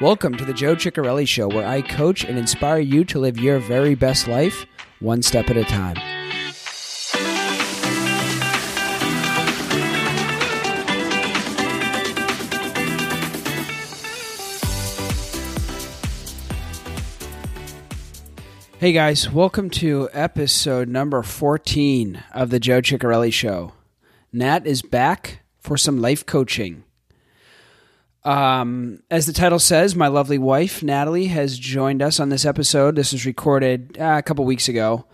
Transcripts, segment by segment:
Welcome to the Joe Ciccarelli Show, where I coach and inspire you to live your very best life one step at a time. Hey guys, welcome to episode number 14 of the Joe Ciccarelli Show. Nat is back for some life coaching. Um, as the title says, my lovely wife, Natalie, has joined us on this episode. This was recorded uh, a couple weeks ago.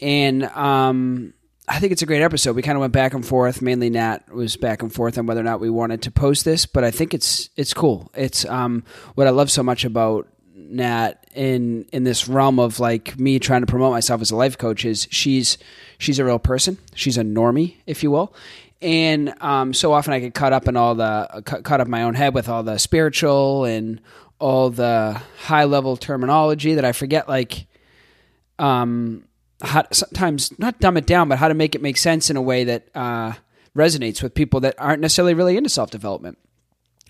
And um, I think it's a great episode. We kind of went back and forth. Mainly, Nat was back and forth on whether or not we wanted to post this, but I think it's it's cool. It's um, what I love so much about Nat in in this realm of like me trying to promote myself as a life coach is she's she's a real person. She's a normie, if you will. And um, so often I get caught up in all the caught up my own head with all the spiritual and all the high level terminology that I forget like um how sometimes not dumb it down, but how to make it make sense in a way that uh, resonates with people that aren't necessarily really into self development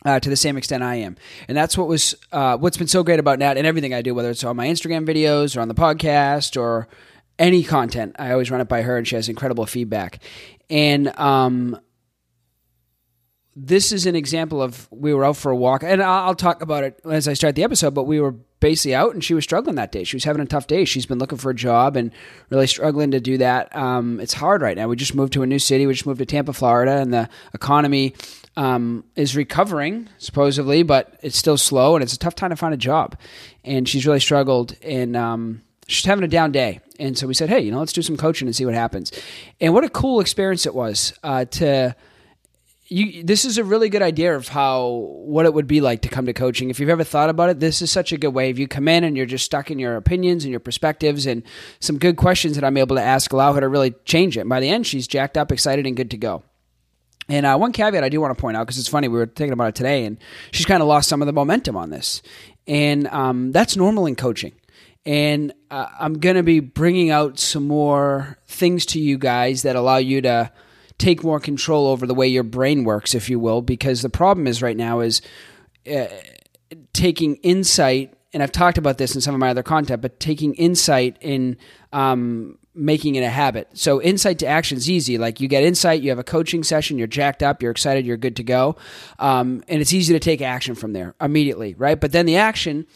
uh, to the same extent I am. And that's what was uh, what's been so great about Nat and everything I do, whether it's on my Instagram videos or on the podcast or any content. I always run it by her, and she has incredible feedback. And um, this is an example of we were out for a walk, and I'll talk about it as I start the episode. But we were basically out, and she was struggling that day. She was having a tough day. She's been looking for a job and really struggling to do that. Um, it's hard right now. We just moved to a new city. We just moved to Tampa, Florida, and the economy um, is recovering supposedly, but it's still slow, and it's a tough time to find a job. And she's really struggled, and um, she's having a down day. And so we said, hey, you know, let's do some coaching and see what happens. And what a cool experience it was uh, to. You, this is a really good idea of how what it would be like to come to coaching. If you've ever thought about it, this is such a good way. If you come in and you're just stuck in your opinions and your perspectives and some good questions that I'm able to ask allow her to really change it. And by the end, she's jacked up, excited, and good to go. And uh, one caveat I do want to point out because it's funny we were thinking about it today, and she's kind of lost some of the momentum on this, and um, that's normal in coaching. And uh, I'm going to be bringing out some more things to you guys that allow you to take more control over the way your brain works, if you will. Because the problem is right now is uh, taking insight, and I've talked about this in some of my other content, but taking insight in um, making it a habit. So insight to action is easy. Like you get insight, you have a coaching session, you're jacked up, you're excited, you're good to go, um, and it's easy to take action from there immediately, right? But then the action.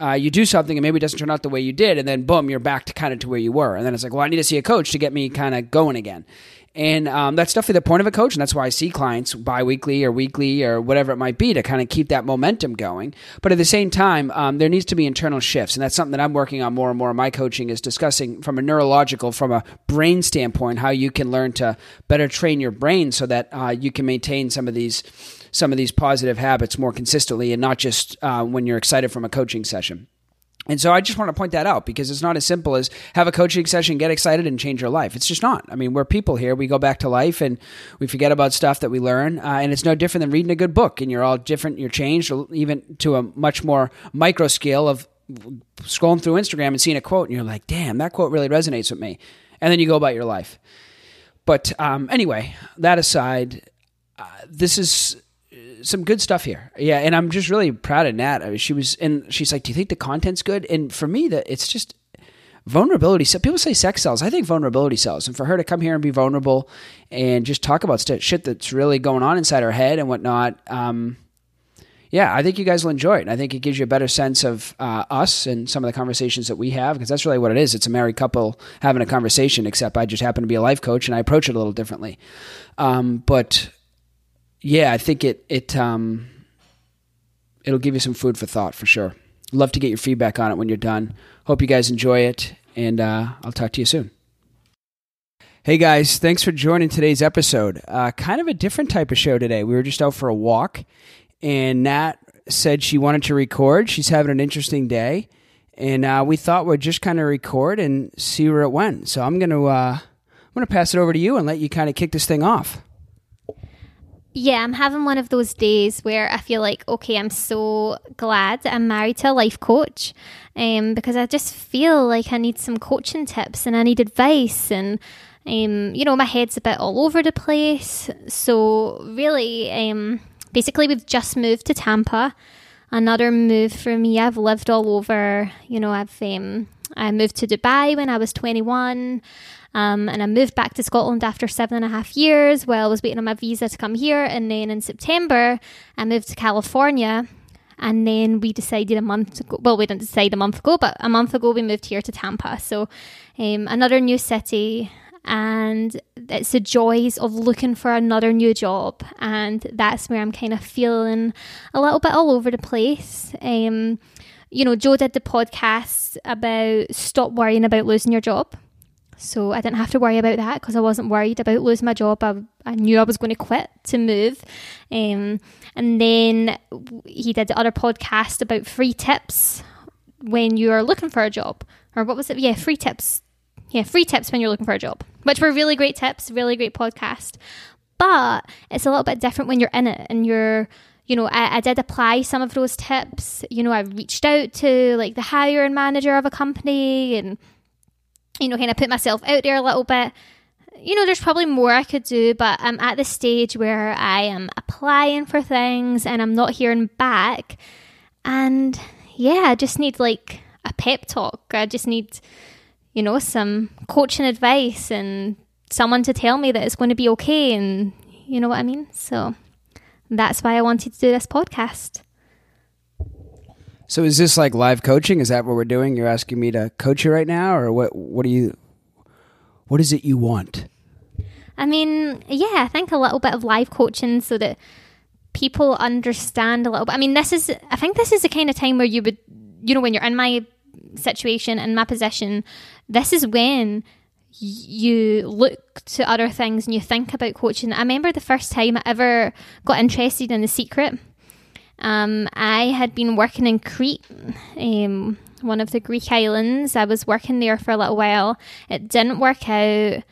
Uh, you do something and maybe it doesn't turn out the way you did, and then boom, you're back to kind of to where you were, and then it's like, well, I need to see a coach to get me kind of going again. And um, that's definitely the point of a coach. And that's why I see clients biweekly or weekly or whatever it might be to kind of keep that momentum going. But at the same time, um, there needs to be internal shifts. And that's something that I'm working on more and more in my coaching is discussing from a neurological, from a brain standpoint, how you can learn to better train your brain so that uh, you can maintain some of these some of these positive habits more consistently and not just uh, when you're excited from a coaching session. And so I just want to point that out because it's not as simple as have a coaching session, get excited, and change your life. It's just not. I mean, we're people here. We go back to life and we forget about stuff that we learn. Uh, and it's no different than reading a good book. And you're all different. You're changed, even to a much more micro scale of scrolling through Instagram and seeing a quote. And you're like, damn, that quote really resonates with me. And then you go about your life. But um, anyway, that aside, uh, this is some good stuff here. Yeah, and I'm just really proud of Nat. I mean, she was, and she's like, "Do you think the content's good?" And for me, that it's just vulnerability. So people say sex sells. I think vulnerability sells, and for her to come here and be vulnerable and just talk about st- shit that's really going on inside her head and whatnot. Um, yeah, I think you guys will enjoy it. And I think it gives you a better sense of uh, us and some of the conversations that we have because that's really what it is. It's a married couple having a conversation, except I just happen to be a life coach and I approach it a little differently. Um, but yeah, I think it it um it'll give you some food for thought for sure. Love to get your feedback on it when you're done. Hope you guys enjoy it, and uh, I'll talk to you soon. Hey guys, thanks for joining today's episode. Uh, kind of a different type of show today. We were just out for a walk, and Nat said she wanted to record. She's having an interesting day, and uh, we thought we'd just kind of record and see where it went. So I'm gonna uh, I'm gonna pass it over to you and let you kind of kick this thing off. Yeah, I'm having one of those days where I feel like, okay, I'm so glad I'm married to a life coach um, because I just feel like I need some coaching tips and I need advice. And, um, you know, my head's a bit all over the place. So, really, um, basically, we've just moved to Tampa. another move for me. I've lived all over. You know, I've um, I moved to Dubai when I was 21. Um, and I moved back to Scotland after seven and a half years while I was waiting on my visa to come here. And then in September, I moved to California. And then we decided a month ago, well, we didn't decide a month ago, but a month ago we moved here to Tampa. So um, another new city. And it's the joys of looking for another new job. And that's where I'm kind of feeling a little bit all over the place. Um, you know, Joe did the podcast about stop worrying about losing your job. So I didn't have to worry about that because I wasn't worried about losing my job. I, I knew I was going to quit to move. Um, and then he did the other podcast about free tips when you are looking for a job. Or what was it? Yeah, free tips. Yeah, free tips when you're looking for a job, which were really great tips, really great podcast. But it's a little bit different when you're in it and you're you know, I, I, did apply some of those tips. You know, I reached out to like the hiring manager of a company and you know, kind of put myself out there a little bit. You know, there's probably more I could do, but I'm at the stage where I am applying for things and I'm not hearing back. And yeah, I just need like a pep talk. I just need, you know, some coaching advice and someone to tell me that it's going to be okay. And you know what I mean? So that's why I wanted to do this podcast. So is this like live coaching? Is that what we're doing? You're asking me to coach you right now, or what? What do you? What is it you want? I mean, yeah, I think a little bit of live coaching so that people understand a little bit. I mean, this is. I think this is the kind of time where you would, you know, when you're in my situation and my position, this is when you look to other things and you think about coaching. I remember the first time I ever got interested in the secret um, I had been working in Crete, um, one of the Greek islands. I was working there for a little while. It didn't work out.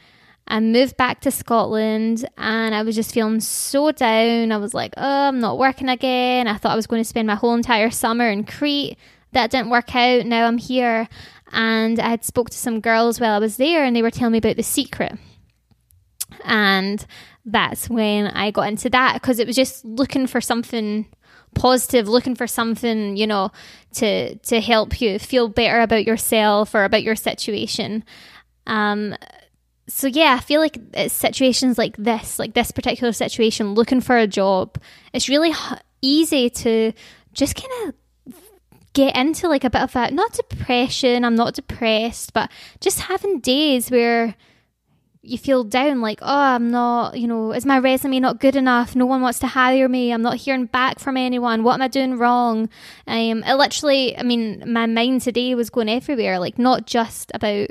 I moved back to Scotland and I was just feeling so down. I was like, oh, I'm not working again. I thought I was going to spend my whole entire summer in Crete. That didn't work out. Now I'm here. And I had spoke to some girls while I was there and they were telling me about the secret. And that's when I got into that because it was just looking for something positive, looking for something, you know, to to help you feel better about yourself or about your situation. Um, so yeah, I feel like it's situations like this, like this particular situation, looking for a job, it's really h- easy to just kind of get into like a bit of a not depression. I'm not depressed, but just having days where you feel down like oh i'm not you know is my resume not good enough? No one wants to hire me. I'm not hearing back from anyone. What am i doing wrong? Um it literally i mean my mind today was going everywhere like not just about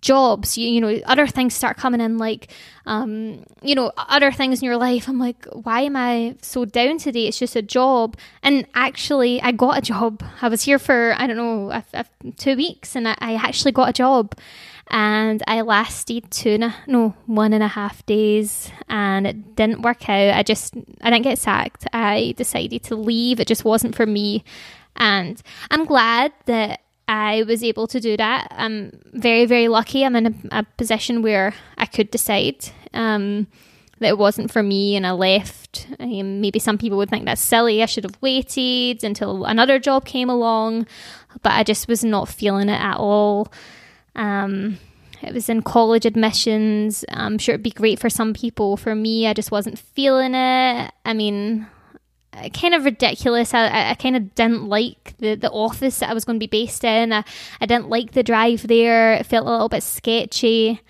jobs you, you know other things start coming in like um you know other things in your life. I'm like why am i so down today? It's just a job. And actually i got a job. I was here for i don't know a, a, two weeks and I, I actually got a job and I lasted two and a, no one and a half days, and it didn't work out. I just I didn't get sacked. I decided to leave. It just wasn't for me, and I'm glad that I was able to do that. I'm very very lucky. I'm in a, a position where I could decide. Um, that it wasn't for me and I left. Maybe some people would think that's silly. I should have waited until another job came along, but I just was not feeling it at all. Um, it was in college admissions. I'm sure it'd be great for some people. For me, I just wasn't feeling it. I mean, kind of ridiculous. I, I kind of didn't like the, the office that I was going to be based in. I, I didn't like the drive there. It felt a little bit sketchy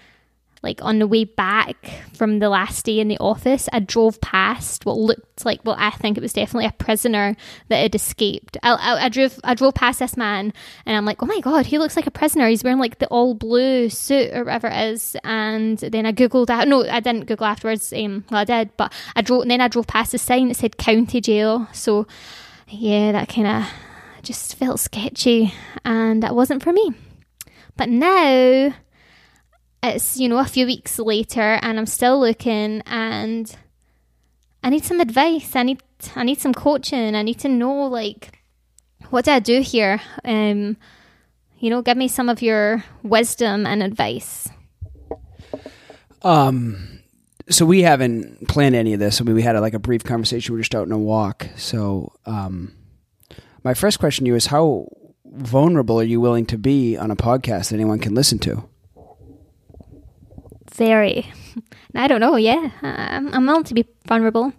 like on the way back from the last day in the office, I drove past what looked like, well, I think it was definitely a prisoner that had escaped. I, I, I drove, I drove past this man, and I'm like, oh my god, he looks like a prisoner. He's wearing like the all blue suit or whatever it is. And then I googled that. No, I didn't Google afterwards. Um, well, I did, but I drove. And then I drove past a sign that said county jail. So yeah, that kind of just felt sketchy, and that wasn't for me. But now it's you know a few weeks later and I'm still looking and I need some advice. I need I need some coaching. I need to know like what do I do here? Um, you know, give me some of your wisdom and advice. Um, so we haven't planned any of this. I mean, we had a, like a brief conversation. We are just out on a walk. So, um, my first question to you is how vulnerable are you willing to be on a podcast that anyone can listen to? Very. I don't know. Yeah, I'm, I'm willing to be vulnerable.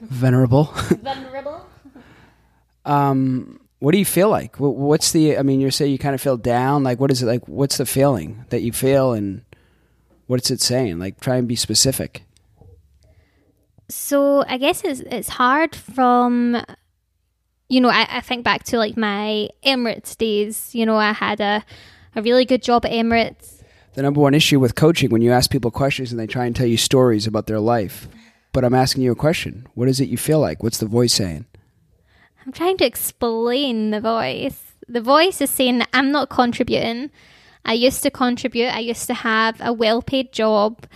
Venerable. Vulnerable. um, what do you feel like? What's the? I mean, you say you kind of feel down. Like, what is it like? What's the feeling that you feel, and what's it saying? Like, try and be specific. So I guess it's it's hard from you know, I, I think back to like my Emirates days. You know, I had a, a really good job at Emirates. The number one issue with coaching when you ask people questions and they try and tell you stories about their life. But I'm asking you a question. What is it you feel like? What's the voice saying? I'm trying to explain the voice. The voice is saying that I'm not contributing. I used to contribute. I used to have a well paid job.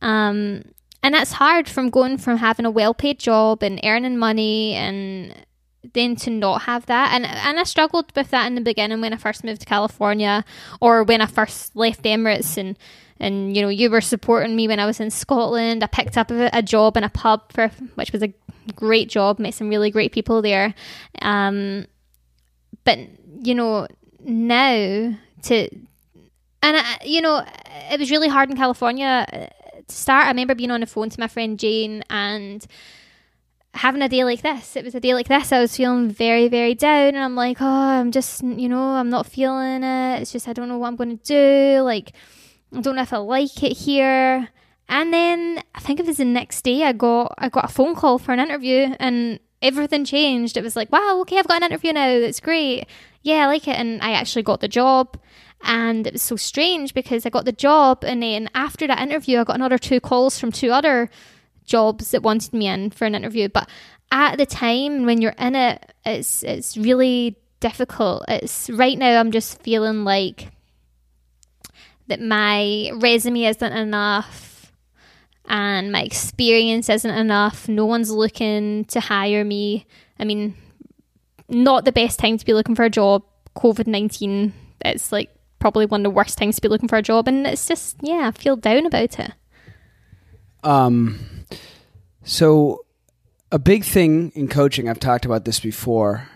Um, and that's hard from going from having a well paid job and earning money and then to not have that. And and I struggled with that in the beginning when I first moved to California or when I first left Emirates and and you know you were supporting me when I was in Scotland. I picked up a, a job in a pub for which was a great job, met some really great people there. Um, but you know now to and I, you know it was really hard in California uh, to start. I remember being on the phone to my friend Jane and having a day like this. It was a day like this. I was feeling very, very down, and I'm like, oh, I'm just, you know, I'm not feeling it. It's just I don't know what I'm going to do. Like, I don't know if I like it here. And then I think it was the next day I got I got a phone call for an interview, and everything changed. It was like, wow, okay, I've got an interview now. It's great. Yeah, I like it, and I actually got the job. And it was so strange because I got the job, and then after that interview, I got another two calls from two other jobs that wanted me in for an interview. But at the time when you're in it, it's it's really difficult. It's right now I'm just feeling like that my resume isn't enough and my experience isn't enough. No one's looking to hire me. I mean, not the best time to be looking for a job. COVID 19, it's like probably one of the worst times to be looking for a job. And it's just, yeah, I feel down about it. Um, so a big thing in coaching, I've talked about this before,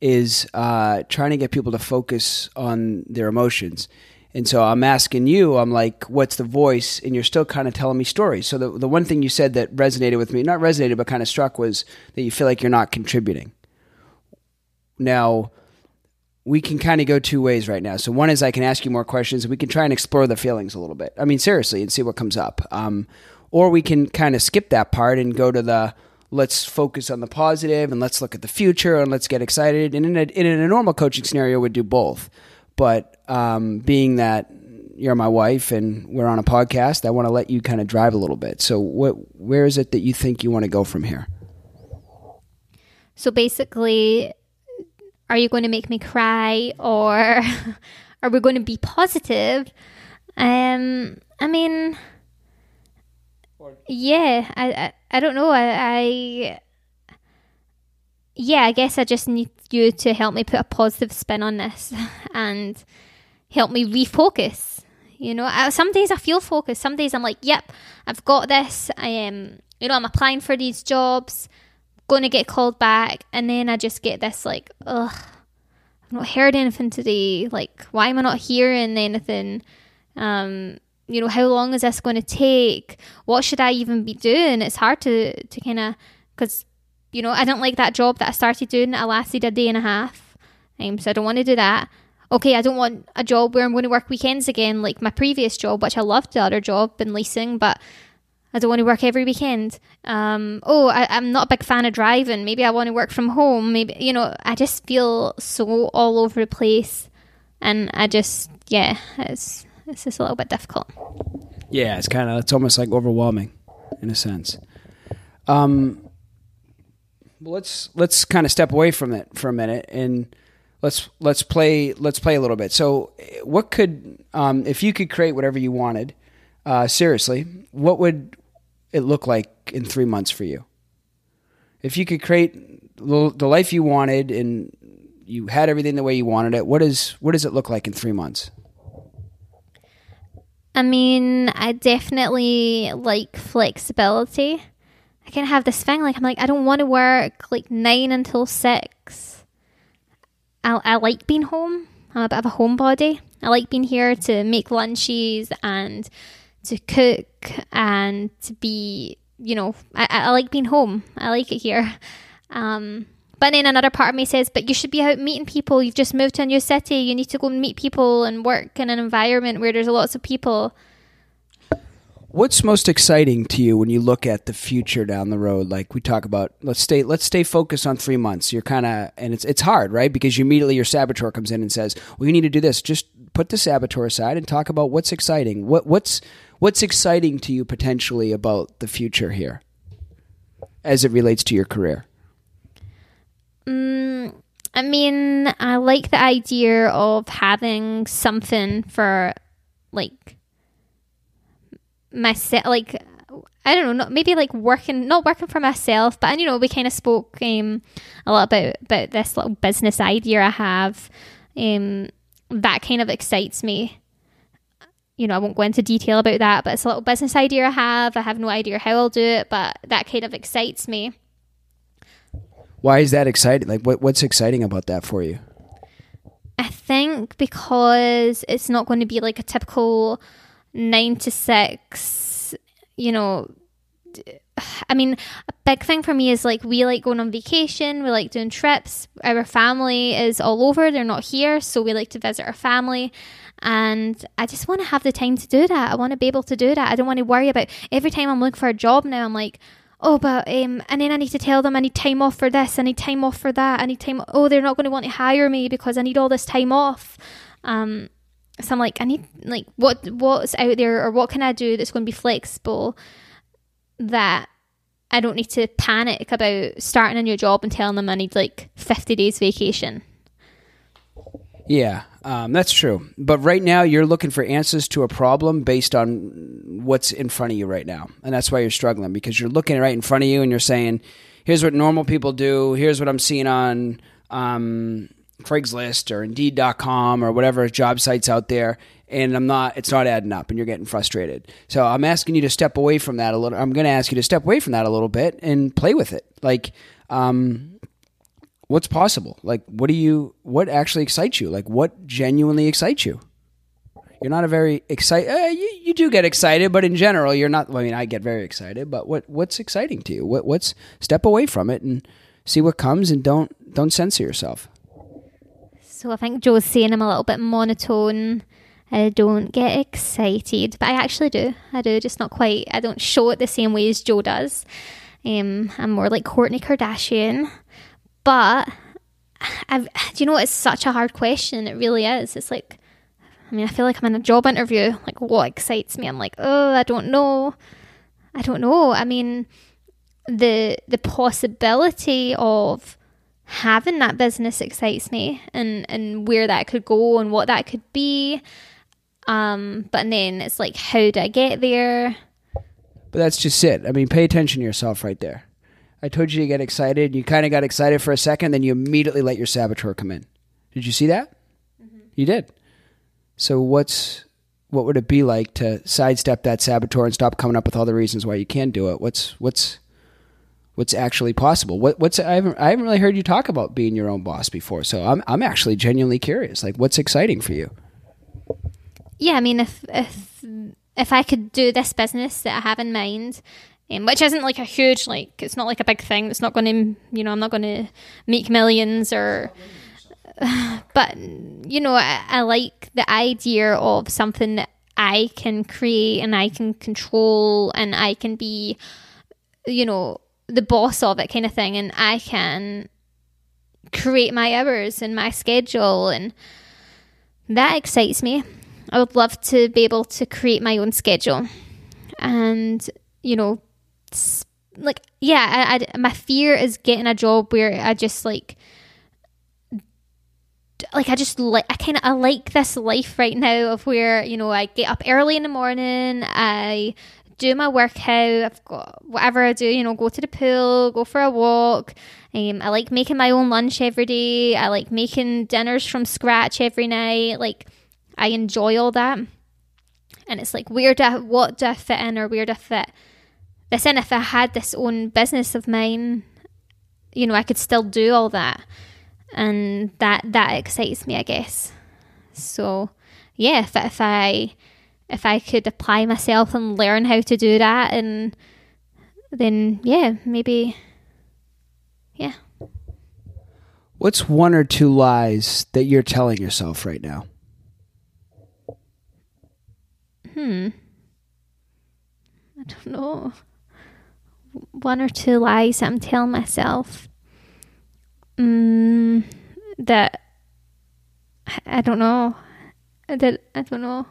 is uh, trying to get people to focus on their emotions. And so I'm asking you, I'm like, what's the voice? And you're still kind of telling me stories. So the, the one thing you said that resonated with me, not resonated, but kind of struck was that you feel like you're not contributing. Now, we can kind of go two ways right now. So one is I can ask you more questions we can try and explore the feelings a little bit. I mean, seriously, and see what comes up. Um, or we can kind of skip that part and go to the let's focus on the positive and let's look at the future and let's get excited. And in a, in a normal coaching scenario, we'd do both. But um, being that you're my wife and we're on a podcast, I want to let you kind of drive a little bit. So, what, where is it that you think you want to go from here? So basically, are you going to make me cry or are we going to be positive? Um, I mean, yeah, I, I, I don't know. I, I, yeah, I guess I just need you to help me put a positive spin on this and help me refocus. You know, I, some days I feel focused. Some days I'm like, yep, I've got this. I am, you know, I'm applying for these jobs, to get called back, and then I just get this like, ugh, I've not heard anything today. Like, why am I not hearing anything? Um, you know, how long is this going to take? What should I even be doing? It's hard to to kind of because you know I don't like that job that I started doing. I lasted a day and a half, um, so I don't want to do that. Okay, I don't want a job where I'm going to work weekends again, like my previous job, which I loved the other job in leasing, but I don't want to work every weekend. Um, oh, I, I'm not a big fan of driving. Maybe I want to work from home. Maybe you know, I just feel so all over the place, and I just yeah, it's it's just a little bit difficult. Yeah, it's kind of it's almost like overwhelming in a sense. Um, let's let's kind of step away from it for a minute and let's let's play let's play a little bit. So, what could um, if you could create whatever you wanted? Uh, seriously, what would it look like in three months for you? If you could create the life you wanted and you had everything the way you wanted it, what is what does it look like in three months? I mean, I definitely like flexibility. I of have this thing like I'm like I don't want to work like nine until six. I I like being home. I'm a bit of a homebody. I like being here to make lunches and to cook and to be, you know, I, I like being home. I like it here. Um, but then another part of me says, but you should be out meeting people. You've just moved to a new city. You need to go meet people and work in an environment where there's lots of people. What's most exciting to you when you look at the future down the road? Like we talk about, let's stay let's stay focused on three months. You're kind of, and it's it's hard, right? Because you immediately your saboteur comes in and says, "Well, you need to do this." Just put the saboteur aside and talk about what's exciting. What what's what's exciting to you potentially about the future here, as it relates to your career. Mm, I mean, I like the idea of having something for like myself, like I don't know, maybe like working, not working for myself, but you know, we kind of spoke um, a lot about about this little business idea I have. Um, that kind of excites me. You know, I won't go into detail about that, but it's a little business idea I have. I have no idea how I'll do it, but that kind of excites me. Why is that exciting? Like, what what's exciting about that for you? I think because it's not going to be like a typical nine to six, you know. I mean, a big thing for me is like we like going on vacation, we like doing trips. Our family is all over, they're not here, so we like to visit our family. And I just want to have the time to do that. I want to be able to do that. I don't want to worry about every time I'm looking for a job now, I'm like, oh, but um, and then I need to tell them I need time off for this, I need time off for that, I need time. Oh, they're not going to want to hire me because I need all this time off. Um, so I'm like, I need like what what's out there or what can I do that's going to be flexible that I don't need to panic about starting a new job and telling them I need like 50 days vacation. Yeah, um, that's true. But right now, you're looking for answers to a problem based on what's in front of you right now. And that's why you're struggling because you're looking right in front of you and you're saying, here's what normal people do, here's what I'm seeing on um, Craigslist or Indeed.com or whatever job sites out there. And I'm not, it's not adding up and you're getting frustrated. So I'm asking you to step away from that a little. I'm going to ask you to step away from that a little bit and play with it. Like, um, what's possible? Like, what do you, what actually excites you? Like, what genuinely excites you? You're not a very excited. Uh, you, you do get excited, but in general, you're not. I mean, I get very excited, but what what's exciting to you? What what's step away from it and see what comes, and don't don't censor yourself. So I think Joe's saying I'm a little bit monotone. I don't get excited, but I actually do. I do, just not quite. I don't show it the same way as Joe does. Um, I'm more like Kourtney Kardashian. But I've, do you know it's such a hard question? It really is. It's like, I mean, I feel like I'm in a job interview. Like, what excites me? I'm like, oh, I don't know. I don't know. I mean, the the possibility of having that business excites me, and and where that could go and what that could be. Um, but then it's like, how do I get there? But that's just it. I mean, pay attention to yourself right there. I told you to get excited. You kind of got excited for a second, then you immediately let your saboteur come in. Did you see that? Mm-hmm. You did. So what's what would it be like to sidestep that saboteur and stop coming up with all the reasons why you can't do it? What's what's what's actually possible? What what's I haven't I haven't really heard you talk about being your own boss before. So I'm I'm actually genuinely curious. Like what's exciting for you? Yeah, I mean if if if I could do this business that I have in mind um, which isn't like a huge like it's not like a big thing it's not going to you know i'm not going to make millions or but you know I, I, like the idea of something that i can create and i can control and i can be you know the boss of it kind of thing and i can create my hours and my schedule and that excites me. I would love to be able to create my own schedule and you know like yeah I, I, my fear is getting a job where i just like like i just like i kind of i like this life right now of where you know i get up early in the morning i do my workout i've got whatever i do you know go to the pool go for a walk. Um, i like making my own lunch every day. I like making dinners from scratch every night. Like i enjoy all that. And it's like where do I, what do i fit in or where do i fit but then if I had this own business of mine, you know, I could still do all that, and that that excites me, I guess. So, yeah, if if I if I could apply myself and learn how to do that, and then yeah, maybe, yeah. What's one or two lies that you're telling yourself right now? Hmm. I don't know. One or two lies I'm telling myself. Mm, that I don't know. That I don't know.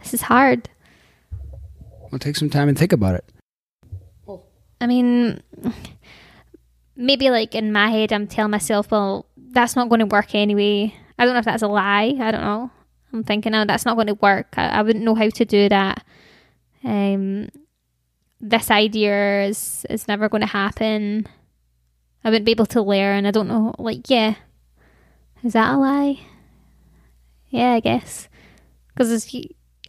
This is hard. Well, take some time and think about it. I mean, maybe like in my head, I'm telling myself, well, that's not going to work anyway. I don't know if that's a lie. I don't know. I'm thinking, oh, that's not going to work. I, I wouldn't know how to do that. Um, this idea is is never going to happen. I wouldn't be able to learn. I don't know. Like, yeah, is that a lie? Yeah, I guess because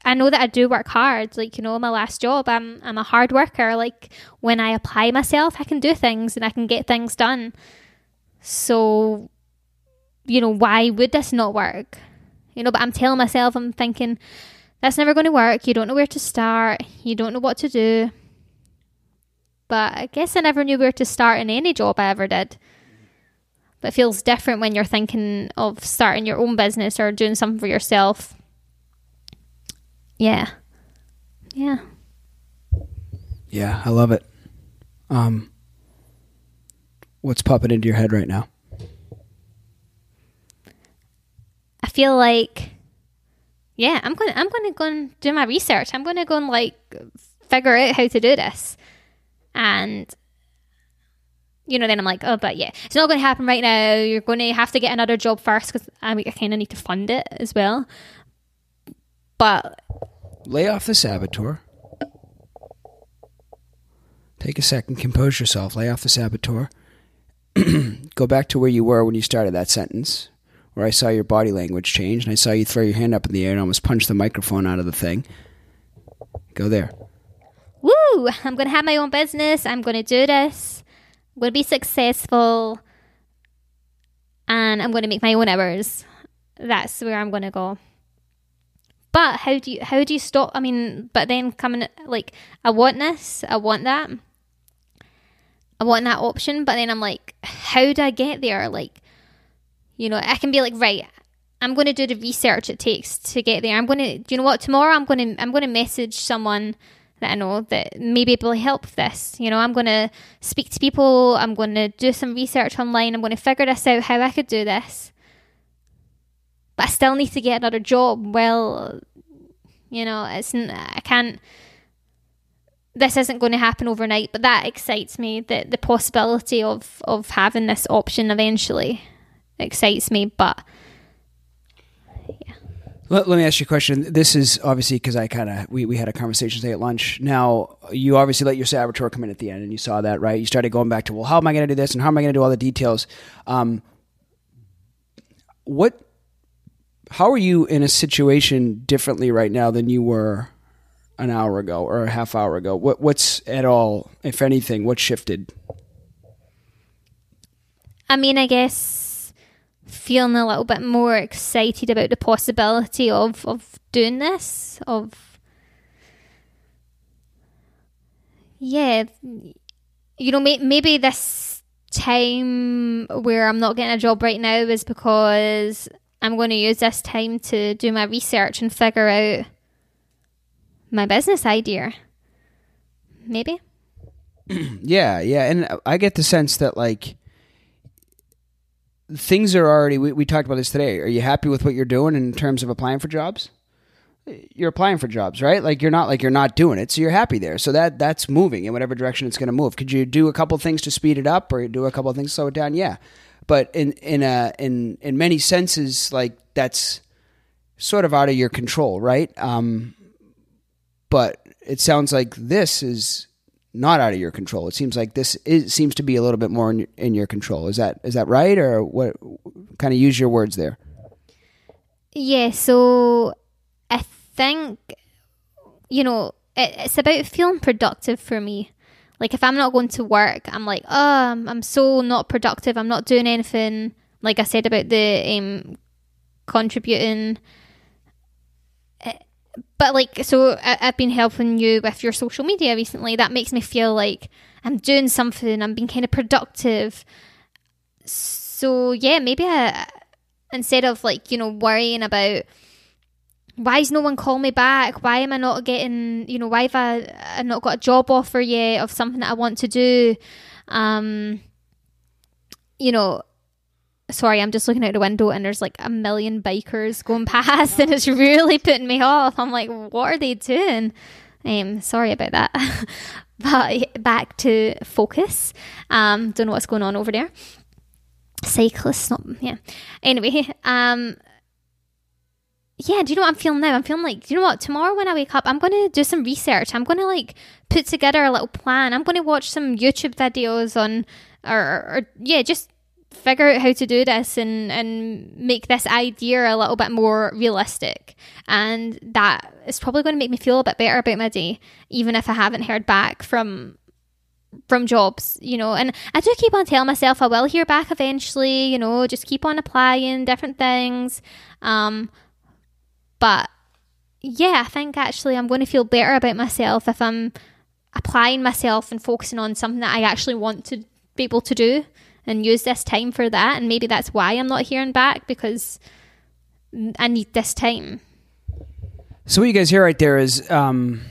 I know that I do work hard. Like you know, my last job, I'm I'm a hard worker. Like when I apply myself, I can do things and I can get things done. So, you know, why would this not work? You know, but I'm telling myself, I'm thinking that's never going to work. You don't know where to start. You don't know what to do. But I guess I never knew where to start in any job I ever did. But it feels different when you're thinking of starting your own business or doing something for yourself. Yeah. Yeah. Yeah, I love it. Um, what's popping into your head right now? I feel like, yeah, I'm gonna I'm gonna go and do my research. I'm gonna go and like figure out how to do this, and you know, then I'm like, oh, but yeah, it's not going to happen right now. You're going to have to get another job first because I, I kind of need to fund it as well. But lay off the saboteur. Take a second, compose yourself, lay off the saboteur. Go back to where you were when you started that sentence, where I saw your body language change and I saw you throw your hand up in the air and almost punch the microphone out of the thing. Go there. Woo! I'm going to have my own business. I'm going to do this. I'm going to be successful. And I'm going to make my own hours. That's where I'm going to go. But how do you how do you stop? I mean, but then coming like I want this, I want that, I want that option. But then I'm like, how do I get there? Like, you know, I can be like, right, I'm going to do the research it takes to get there. I'm going to, do you know what? Tomorrow, I'm going to I'm going to message someone that I know that may be able to help this. You know, I'm going to speak to people. I'm going to do some research online. I'm going to figure this out how I could do this but I still need to get another job. Well, you know, it's I can't. This isn't going to happen overnight, but that excites me. The the possibility of of having this option eventually excites me. But yeah. Let, let me ask you a question. This is obviously because I kind of we, we had a conversation today at lunch. Now you obviously let your saboteur come in at the end, and you saw that right. You started going back to well, how am I going to do this, and how am I going to do all the details? Um, what how are you in a situation differently right now than you were an hour ago or a half hour ago? What what's at all, if anything, what shifted? I mean, I guess feeling a little bit more excited about the possibility of of doing this of yeah you know maybe this time where i'm not getting a job right now is because I'm going to use this time to do my research and figure out my business idea. Maybe. yeah, yeah. And I get the sense that, like, things are already, we, we talked about this today. Are you happy with what you're doing in terms of applying for jobs? You're applying for jobs, right? Like you're not like you're not doing it, so you're happy there. So that that's moving in whatever direction it's going to move. Could you do a couple things to speed it up, or do a couple things to slow it down? Yeah, but in in a in in many senses, like that's sort of out of your control, right? Um, but it sounds like this is not out of your control. It seems like this is, seems to be a little bit more in your, in your control. Is that is that right, or what? Kind of use your words there. Yeah. So I think you know it, it's about feeling productive for me. Like if I'm not going to work, I'm like, oh, I'm, so not productive. I'm not doing anything. Like I said about the um, contributing. Eh, but like, so I, I've been helping you with your social media recently. That makes me feel like I'm doing something. I'm being kind of productive. So yeah, maybe I, instead of like you know worrying about why is no one calling me back? Why am I not getting, you know, why have I, I not got a job offer yet of something that I want to do? Um, you know, sorry, I'm just looking out the window and there's like a million bikers going past and it's really putting me off. I'm like, what are they doing? Um, sorry about that. but back to focus. Um, don't know what's going on over there. Cyclists, not yeah. Anyway, um, yeah, do you know what I'm feeling now? I'm feeling like, do you know what? Tomorrow when I wake up, I'm going to do some research. I'm going to like put together a little plan. I'm going to watch some YouTube videos on, or, or, or, yeah, just figure out how to do this and and make this idea a little bit more realistic. And that is probably going to make me feel a bit better about my day, even if I haven't heard back from from jobs, you know, and I do keep on telling myself I will hear back eventually, you know, just keep on applying different things. Um, but yeah, I think actually I'm going to feel better about myself if I'm applying myself and focusing on something that I actually want to be able to do and use this time for that. And maybe that's why I'm not hearing back because I need this time. So what you guys hear right there is, um,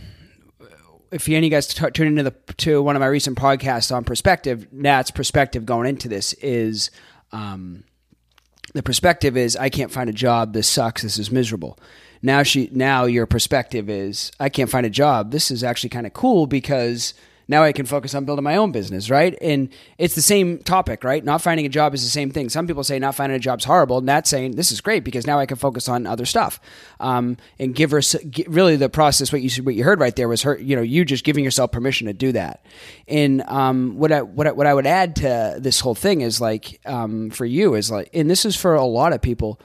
if any of you guys t- tune into the to one of my recent podcasts on perspective, Nat's perspective going into this is, um, the perspective is I can't find a job. This sucks. This is miserable. Now she now your perspective is I can't find a job. This is actually kind of cool because now I can focus on building my own business, right? And it's the same topic, right? Not finding a job is the same thing. Some people say not finding a job is horrible, and that's saying this is great because now I can focus on other stuff. Um, and give her really the process. What you what you heard right there was her, you know, you just giving yourself permission to do that. And um, what I what I, what I would add to this whole thing is like um, for you is like, and this is for a lot of people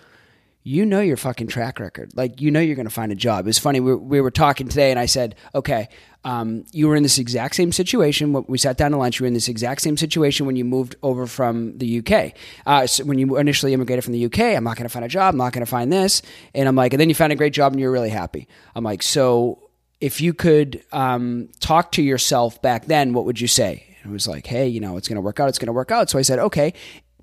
you know your fucking track record. Like, you know you're going to find a job. It was funny. We, we were talking today, and I said, okay, um, you were in this exact same situation. We sat down to lunch, you were in this exact same situation when you moved over from the UK. Uh, so when you initially immigrated from the UK, I'm not going to find a job. I'm not going to find this. And I'm like, and then you found a great job and you're really happy. I'm like, so if you could um, talk to yourself back then, what would you say? And it was like, hey, you know, it's going to work out. It's going to work out. So I said, okay,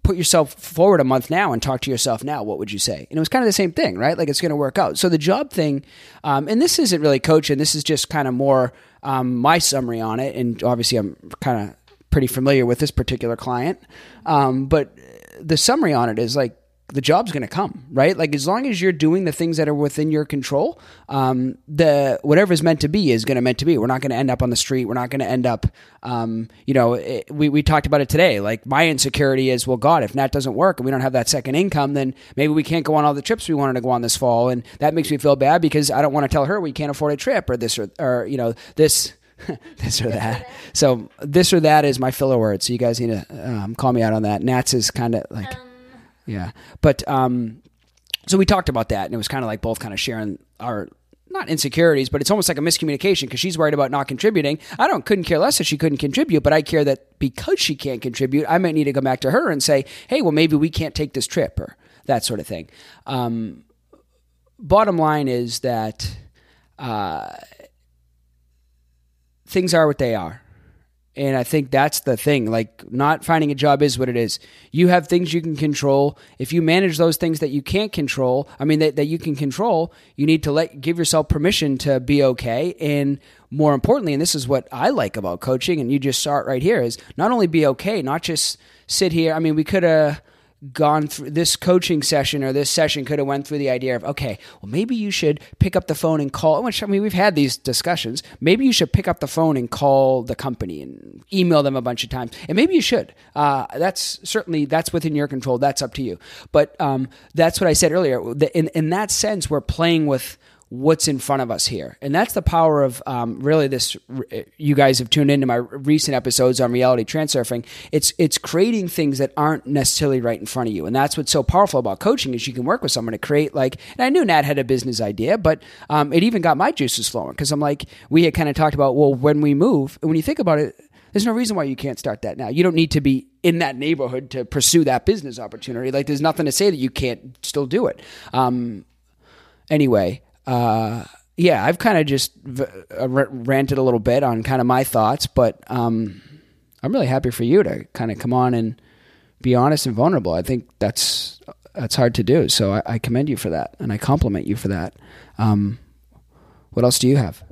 put yourself forward a month now and talk to yourself now, what would you say? And it was kind of the same thing, right? Like it's going to work out. So the job thing, um, and this isn't really coaching. This is just kind of more um, my summary on it. And obviously, I'm kind of pretty familiar with this particular client. Um, but the summary on it is like the job's going to come, right? Like as long as you're doing the things that are within your control, um, the whatever is meant to be is going to meant to be. We're not going to end up on the street. We're not going to end up, um, you know, it, we we talked about it today. Like my insecurity is, well, God, if that doesn't work and we don't have that second income, then maybe we can't go on all the trips we wanted to go on this fall, and that makes me feel bad because I don't want to tell her we can't afford a trip or this or or you know this. this or that. So this or that is my filler word. So you guys need to um, call me out on that. Nats is kind of like. Um yeah, but um, so we talked about that, and it was kind of like both kind of sharing our not insecurities, but it's almost like a miscommunication because she's worried about not contributing. I don't couldn't care less if she couldn't contribute, but I care that because she can't contribute, I might need to go back to her and say, "Hey, well, maybe we can't take this trip," or that sort of thing. Um, bottom line is that uh, things are what they are. And I think that's the thing. Like, not finding a job is what it is. You have things you can control. If you manage those things that you can't control, I mean, that, that you can control, you need to let give yourself permission to be okay. And more importantly, and this is what I like about coaching, and you just saw it right here, is not only be okay, not just sit here. I mean, we could have gone through this coaching session or this session could have went through the idea of okay well maybe you should pick up the phone and call which i mean we've had these discussions. Maybe you should pick up the phone and call the company and email them a bunch of times. And maybe you should. Uh, that's certainly that's within your control. That's up to you. But um, that's what i said earlier. In, in that sense we're playing with what's in front of us here. And that's the power of um, really this. You guys have tuned into my recent episodes on reality transurfing. It's it's creating things that aren't necessarily right in front of you, and that's what's so powerful about coaching is you can work with someone to create like. And I knew Nat had a business idea, but um, it even got my juices flowing because I'm like we had kind of talked about well when we move, and when you think about it There's no reason why you can't start that now. You don't need to be in that neighborhood to pursue that business opportunity. Like, there's nothing to say that you can't still do it. Um, anyway, uh, yeah, I've kind of just uh, ranted a little bit on kind of my thoughts, but um, I'm really happy for you to kind of come on and be honest and vulnerable. I think that's that's hard to do. So I, I commend you for that, and I compliment you for that. Um, what else do you have?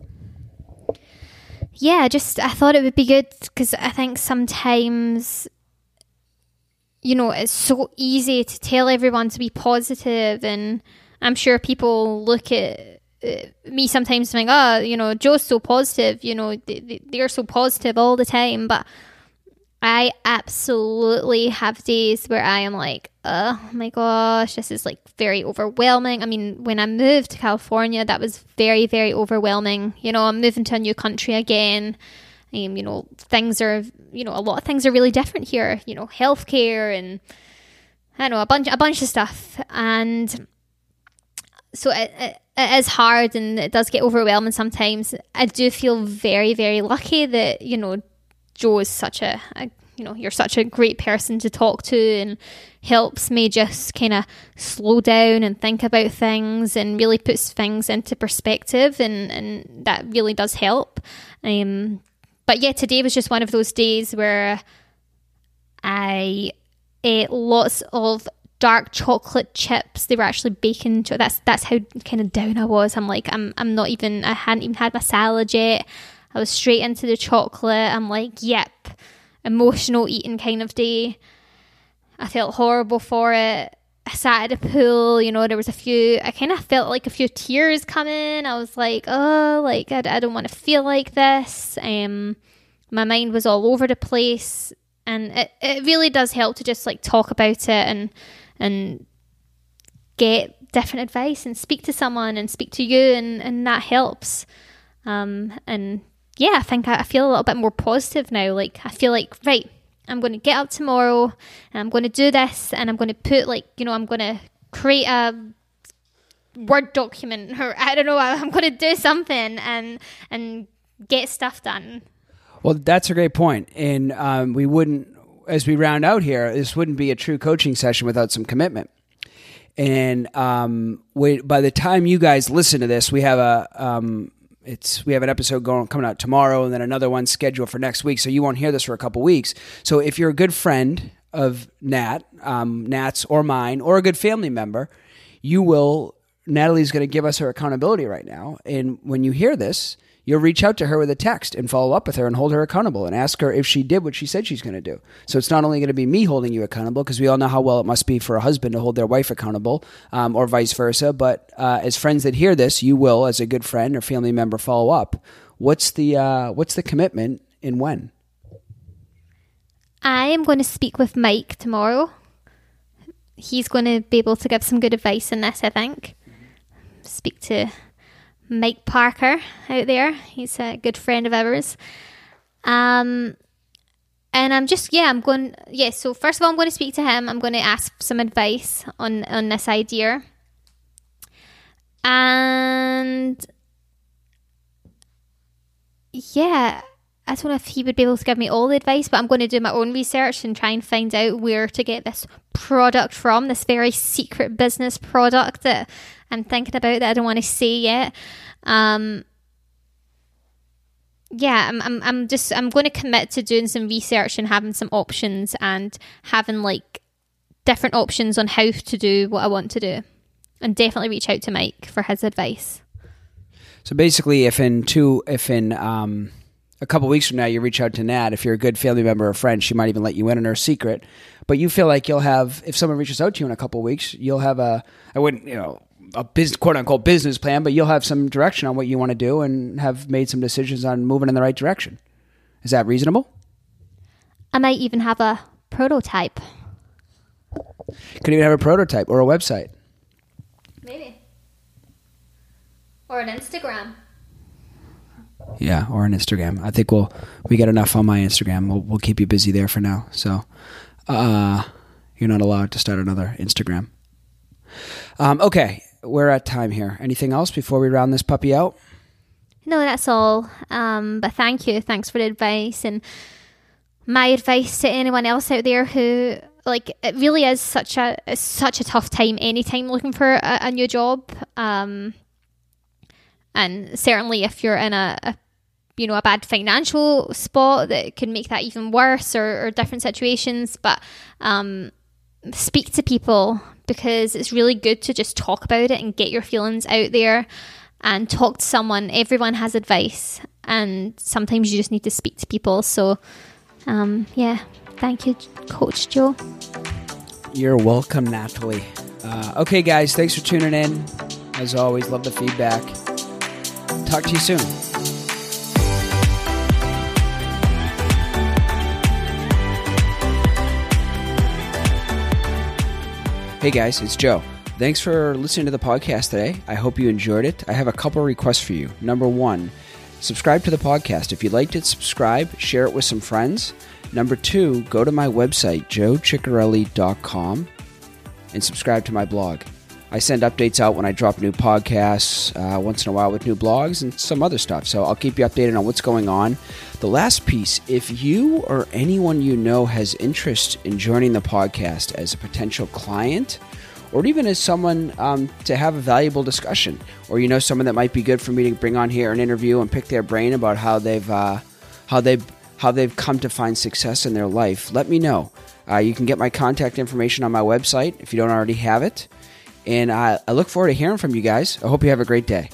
Yeah, just I thought it would be good because I think sometimes, you know, it's so easy to tell everyone to be positive, and I'm sure people look at uh, me sometimes and think, oh, you know, Joe's so positive, you know, they, they're so positive all the time, but I absolutely have days where I am like, oh my gosh, this is like very overwhelming. I mean, when I moved to California, that was very, very overwhelming. You know, I'm moving to a new country again. Um, you know, things are, you know, a lot of things are really different here. You know, healthcare and I don't know a bunch, a bunch of stuff, and so it, it, it is hard and it does get overwhelming sometimes. I do feel very, very lucky that you know Joe is such a, a you know you're such a great person to talk to and helps me just kind of slow down and think about things and really puts things into perspective and and that really does help um but yeah today was just one of those days where i ate lots of dark chocolate chips they were actually baking that's that's how kind of down i was i'm like i'm i'm not even i hadn't even had my salad yet I was straight into the chocolate. I'm like, yep, emotional eating kind of day. I felt horrible for it. I sat at a pool, you know, there was a few, I kind of felt like a few tears coming. I was like, oh, like, I, I don't want to feel like this. Um, my mind was all over the place. And it, it really does help to just like talk about it and, and get different advice and speak to someone and speak to you and, and that helps. Um, and yeah, I think I, I feel a little bit more positive now. Like, I feel like, right, I'm going to get up tomorrow and I'm going to do this and I'm going to put, like, you know, I'm going to create a Word document or I don't know, I'm going to do something and, and get stuff done. Well, that's a great. And um, we wouldn't, as we round out here, this wouldn't be a true coaching session without some commitment. And um, we, by the time you guys listen to this, we have a um, it's we have an episode going coming out tomorrow and then another one scheduled for next week. So you won't hear this for a couple weeks. So if you're a good friend of nat um, nat's or mine or a good family member you will natalie's going to give us her accountability right now. And when you hear this you'll reach out to her with a text and follow up with her and hold her accountable and ask her if she did what she said she's going to do. So it's not only going to be me holding you accountable because we all know how well it must be for a husband to hold their wife accountable, um, or vice versa. But uh, as friends that hear this, you will, as a good friend or family member, follow up. What's the uh, what's the commitment and when? I am going to speak with Mike tomorrow. He's going to be able to give some good advice in this, I think. Speak to Mike Parker out there. He's a good friend of ours. Um, and I'm just yeah, I'm going yeah. So first of all, I'm going to speak to him. I'm going to ask some advice on on this idea, and yeah. I don't know if he would be able to give me all the advice, but I'm going to do my own research and try and find out where to get this product from, this very secret business product that I'm thinking about that I don't want to say yet. Um, yeah, I'm, I'm, I'm just, I'm going to commit to doing some research and having some options and having like different options on how to do what I want to do. And definitely reach out to Mike for his advice. So basically, if in two, if in um, a couple weeks from now you reach out to Nat, if you're a good family member or friend, she might even let you in on her secret. But you feel like you'll have, if someone reaches out to you in a couple weeks, you'll have a, I wouldn't, you know, a business, quote unquote business plan, but you'll have some direction on what you want to do and have made some decisions on moving in the right direction. Is that reasonable? I might even have a prototype. Could even have a prototype or a website. Maybe. Or an Instagram. Yeah, or an Instagram. I think we'll we get enough on my Instagram. We'll we'll keep you busy there for now. So, uh, you're not allowed to start another Instagram. Um, okay, we're at time here. Anything else before we round this puppy out? No, that's all. Um, but thank you. Thanks for the advice. And my advice to anyone else out there who like it really is such a such a tough time anytime looking for a, a new job um and certainly if you're in a, a you know a bad financial spot that can make that even worse or, or different situations but um speak to people because it's really good to just talk about it and get your feelings out there and talk to someone everyone has advice and sometimes you just need to speak to people so um yeah thank you coach joe You're welcome, Natalie. Uh, okay, guys, thanks for tuning in. As always, love the feedback. Talk to you soon. Hey guys, it's Joe. Thanks for listening to the podcast today. I hope you enjoyed it. I have a couple requests for you. Number one, subscribe to the podcast. If you liked it, subscribe, share it with some friends. Number two, go to my website, joechiccarelli.com, and subscribe to my blog. I send updates out when I drop new podcasts, uh, once in a while with new blogs and some other stuff. So I'll keep you updated on what's going on. The last piece if you or anyone you know has interest in joining the podcast as a potential client, or even as someone um, to have a valuable discussion, or you know someone that might be good for me to bring on here and interview and pick their brain about how they've uh, how they've how they've come to find success in their life, let me know. Uh, you can get my contact information on my website if you don't already have it. And I, I look forward to hearing from you guys. I hope you have a great day.